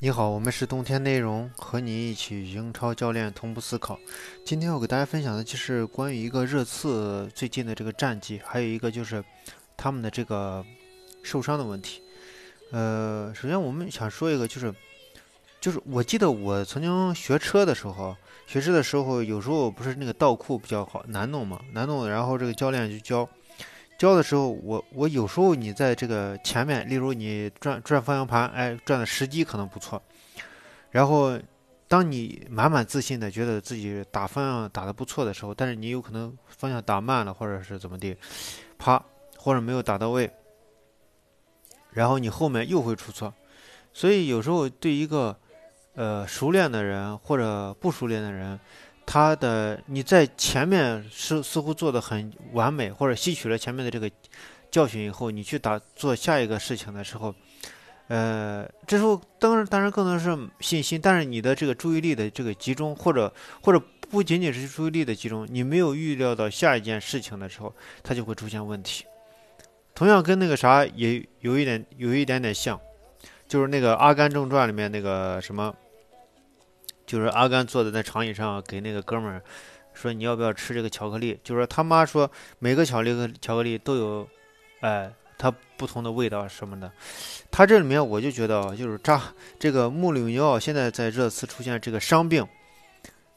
你好，我们是冬天内容，和你一起英超教练同步思考。今天我给大家分享的就是关于一个热刺最近的这个战绩，还有一个就是他们的这个受伤的问题。呃，首先我们想说一个，就是就是我记得我曾经学车的时候，学车的时候有时候不是那个倒库比较好难弄嘛，难弄，然后这个教练就教。教的时候，我我有时候你在这个前面，例如你转转方向盘，哎，转的时机可能不错。然后，当你满满自信的觉得自己打方向打的不错的时候，但是你有可能方向打慢了，或者是怎么地，啪，或者没有打到位，然后你后面又会出错。所以有时候对一个呃熟练的人或者不熟练的人。他的你在前面似似乎做的很完美，或者吸取了前面的这个教训以后，你去打做下一个事情的时候，呃，这时候当然当然更多是信心，但是你的这个注意力的这个集中，或者或者不仅仅是注意力的集中，你没有预料到下一件事情的时候，它就会出现问题。同样跟那个啥也有一点有一点点像，就是那个《阿甘正传》里面那个什么。就是阿甘坐在那长椅上，给那个哥们儿说：“你要不要吃这个巧克力？”就是他妈说，每个巧克力和巧克力都有，哎，它不同的味道什么的。他这里面我就觉得，就是扎这个穆里尼奥现在在热刺出现这个伤病，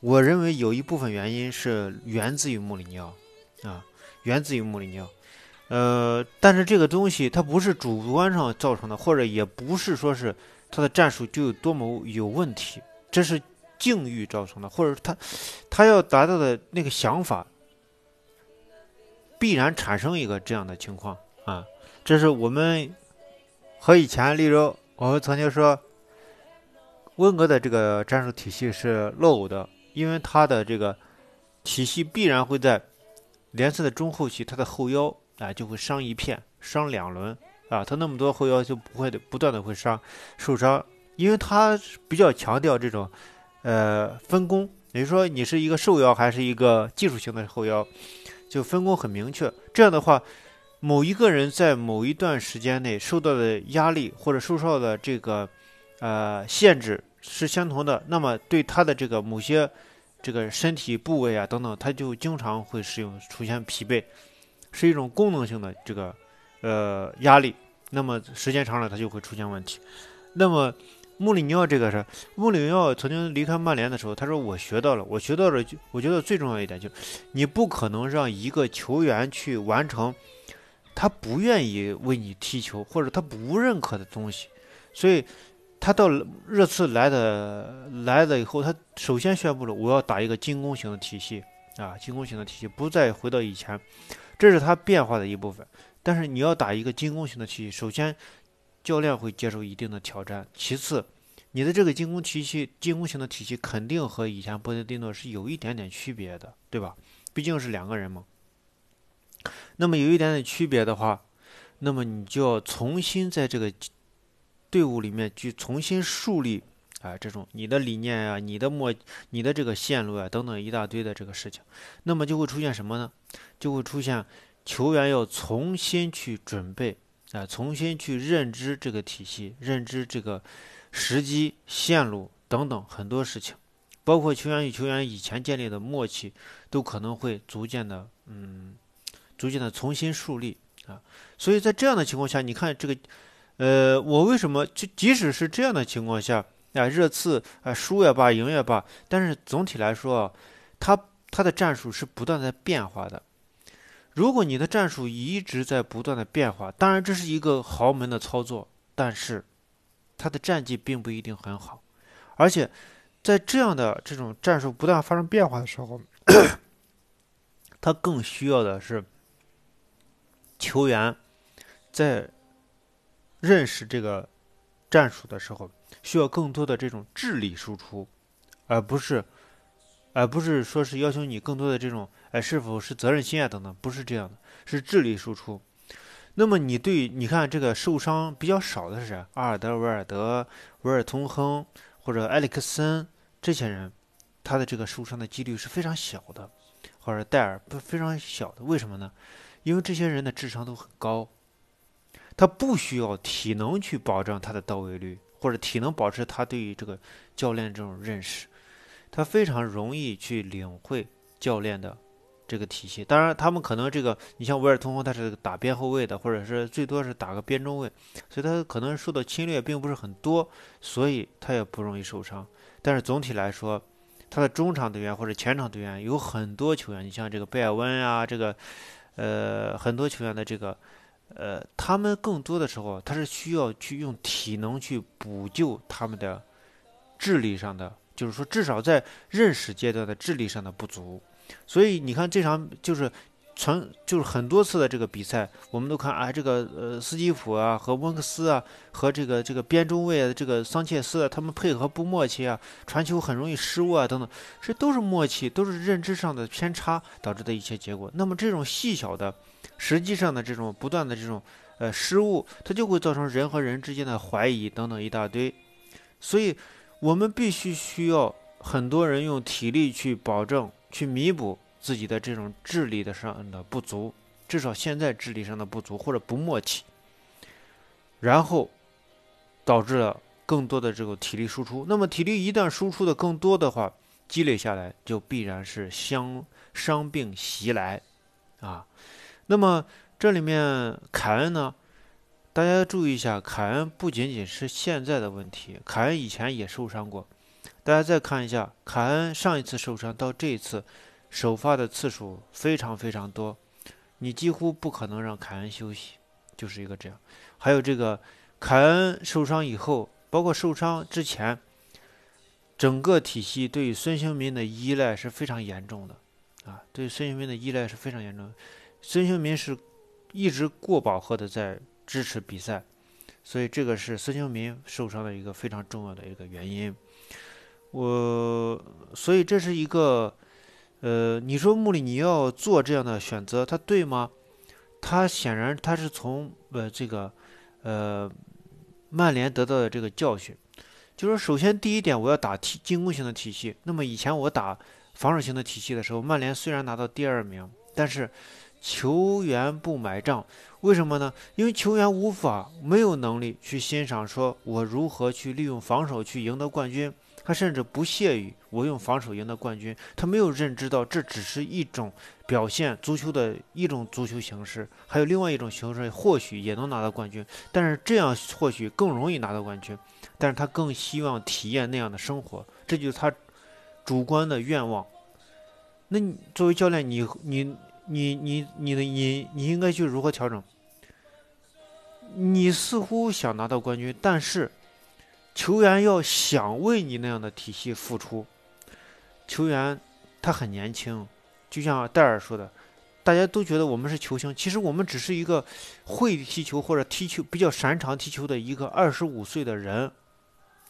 我认为有一部分原因是源自于穆里尼奥啊，源自于穆里尼奥。呃，但是这个东西它不是主观上造成的，或者也不是说是他的战术就有多么有问题，这是。境遇造成的，或者他他要达到的那个想法，必然产生一个这样的情况啊。这是我们和以前，例如我们曾经说，温格的这个战术体系是落伍的，因为他的这个体系必然会在联赛的中后期，他的后腰啊就会伤一片，伤两轮啊，他那么多后腰就不会的不断的会伤受伤，因为他比较强调这种。呃，分工，也就是说，你是一个瘦腰还是一个技术型的后腰，就分工很明确。这样的话，某一个人在某一段时间内受到的压力或者受到的这个呃限制是相同的，那么对他的这个某些这个身体部位啊等等，他就经常会使用出现疲惫，是一种功能性的这个呃压力。那么时间长了，它就会出现问题。那么。穆里尼奥这个是穆里尼奥曾经离开曼联的时候，他说：“我学到了，我学到了。我觉得最重要一点就是，你不可能让一个球员去完成他不愿意为你踢球或者他不认可的东西。所以，他到热刺来的来了以后，他首先宣布了我要打一个进攻型的体系啊，进攻型的体系不再回到以前，这是他变化的一部分。但是你要打一个进攻型的体系，首先。”教练会接受一定的挑战。其次，你的这个进攻体系、进攻型的体系肯定和以前波切蒂诺是有一点点区别的，对吧？毕竟是两个人嘛。那么有一点点区别的话，那么你就要重新在这个队伍里面去重新树立啊，这种你的理念啊、你的默、你的这个线路啊等等一大堆的这个事情。那么就会出现什么呢？就会出现球员要重新去准备。啊，重新去认知这个体系，认知这个时机、线路等等很多事情，包括球员与球员以前建立的默契，都可能会逐渐的，嗯，逐渐的重新树立啊。所以在这样的情况下，你看这个，呃，我为什么就即使是这样的情况下，啊，热刺啊输也罢，赢也罢，但是总体来说，他他的战术是不断在变化的。如果你的战术一直在不断的变化，当然这是一个豪门的操作，但是他的战绩并不一定很好。而且在这样的这种战术不断发生变化的时候，他更需要的是球员在认识这个战术的时候，需要更多的这种智力输出，而不是而不是说是要求你更多的这种。哎，是否是责任心啊？等等，不是这样的，是智力输出。那么你对，你看这个受伤比较少的是？阿尔德维尔德、维尔通亨或者埃里克森这些人，他的这个受伤的几率是非常小的，或者戴尔不非常小的。为什么呢？因为这些人的智商都很高，他不需要体能去保证他的到位率，或者体能保持他对于这个教练这种认识，他非常容易去领会教练的这个体系。当然，他们可能这个，你像维尔通亨，他是打边后卫的，或者是最多是打个边中卫，所以他可能受到侵略并不是很多，所以他也不容易受伤。但是总体来说，他的中场队员或者前场队员有很多球员，你像这个贝尔温啊，这个呃很多球员的这个。呃，他们更多的时候，他是需要去用体能去补救他们的智力上的，就是说至少在认识阶段的智力上的不足。所以你看这场就是从就是很多次的这个比赛，我们都看啊，这个呃斯基普啊和温克斯啊和这个这个边中卫啊这个桑切斯啊，他们配合不默契啊，传球很容易失误啊等等，这都是默契，都是认知上的偏差导致的一些结果。那么这种细小的。实际上的这种不断的这种呃失误，它就会造成人和人之间的怀疑等等一大堆，所以我们必须需要很多人用体力去保证、去弥补自己的这种智力的上的不足，至少现在智力上的不足或者不默契，然后导致了更多的这个体力输出。那么体力一旦输出的更多的话，积累下来就必然是相伤病袭来啊。那么这里面凯恩呢？大家注意一下，凯恩不仅仅是现在的问题，凯恩以前也受伤过。大家再看一下，凯恩上一次受伤到这一次首发的次数非常非常多，你几乎不可能让凯恩休息，就是一个这样。还有这个凯恩受伤以后，包括受伤之前，整个体系对于孙兴民的依赖是非常严重的啊，对孙兴民的依赖是非常严重的。孙兴民是一直过饱和的在支持比赛，所以这个是孙兴民受伤的一个非常重要的一个原因。我所以这是一个，呃，你说穆里尼奥做这样的选择，他对吗？他显然他是从呃这个呃曼联得到的这个教训，就是首先第一点，我要打体进攻型的体系。那么以前我打防守型的体系的时候，曼联虽然拿到第二名，但是。球员不买账，为什么呢？因为球员无法、没有能力去欣赏，说我如何去利用防守去赢得冠军。他甚至不屑于我用防守赢得冠军。他没有认知到这只是一种表现足球的一种足球形式，还有另外一种形式或许也能拿到冠军，但是这样或许更容易拿到冠军。但是他更希望体验那样的生活，这就是他主观的愿望。那你作为教练，你你。你你你的你你应该去如何调整？你似乎想拿到冠军，但是球员要想为你那样的体系付出。球员他很年轻，就像戴尔说的，大家都觉得我们是球星，其实我们只是一个会踢球或者踢球比较擅长踢球的一个二十五岁的人。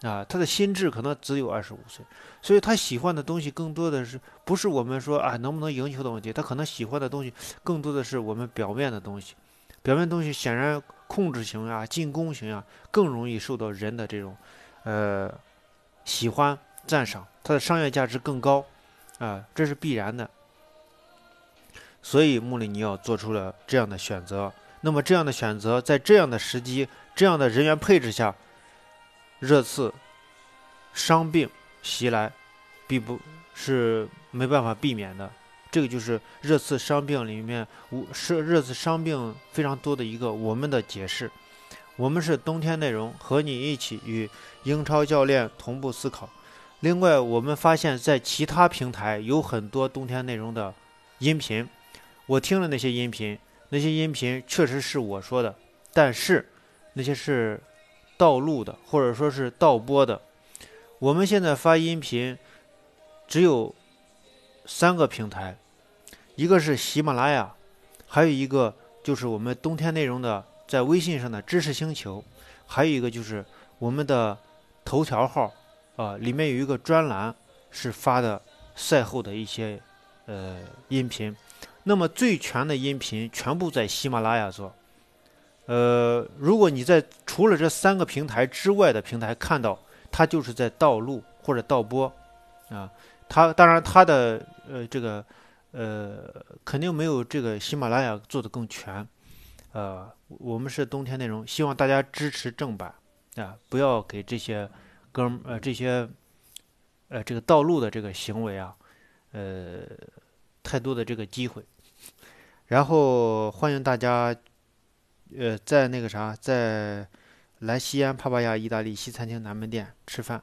啊，他的心智可能只有二十五岁，所以他喜欢的东西更多的是不是我们说啊能不能赢球的问题？他可能喜欢的东西更多的是我们表面的东西，表面东西显然控制型啊、进攻型啊更容易受到人的这种呃喜欢赞赏，它的商业价值更高啊，这是必然的。所以穆里尼奥做出了这样的选择。那么这样的选择在这样的时机、这样的人员配置下。热刺伤病袭来，必不是没办法避免的。这个就是热刺伤病里面，我是热刺伤病非常多的一个我们的解释。我们是冬天内容，和你一起与英超教练同步思考。另外，我们发现，在其他平台有很多冬天内容的音频，我听了那些音频，那些音频确实是我说的，但是那些是。盗录的，或者说是盗播的。我们现在发音频只有三个平台，一个是喜马拉雅，还有一个就是我们冬天内容的在微信上的知识星球，还有一个就是我们的头条号啊，里面有一个专栏是发的赛后的一些呃音频。那么最全的音频全部在喜马拉雅做。呃，如果你在除了这三个平台之外的平台看到，它就是在盗录或者盗播，啊，它当然它的呃这个呃肯定没有这个喜马拉雅做的更全，呃，我们是冬天内容，希望大家支持正版，啊，不要给这些哥们呃这些呃这个道路的这个行为啊，呃太多的这个机会。然后欢迎大家，呃，在那个啥，在来西安帕帕亚意大利西餐厅南门店吃饭。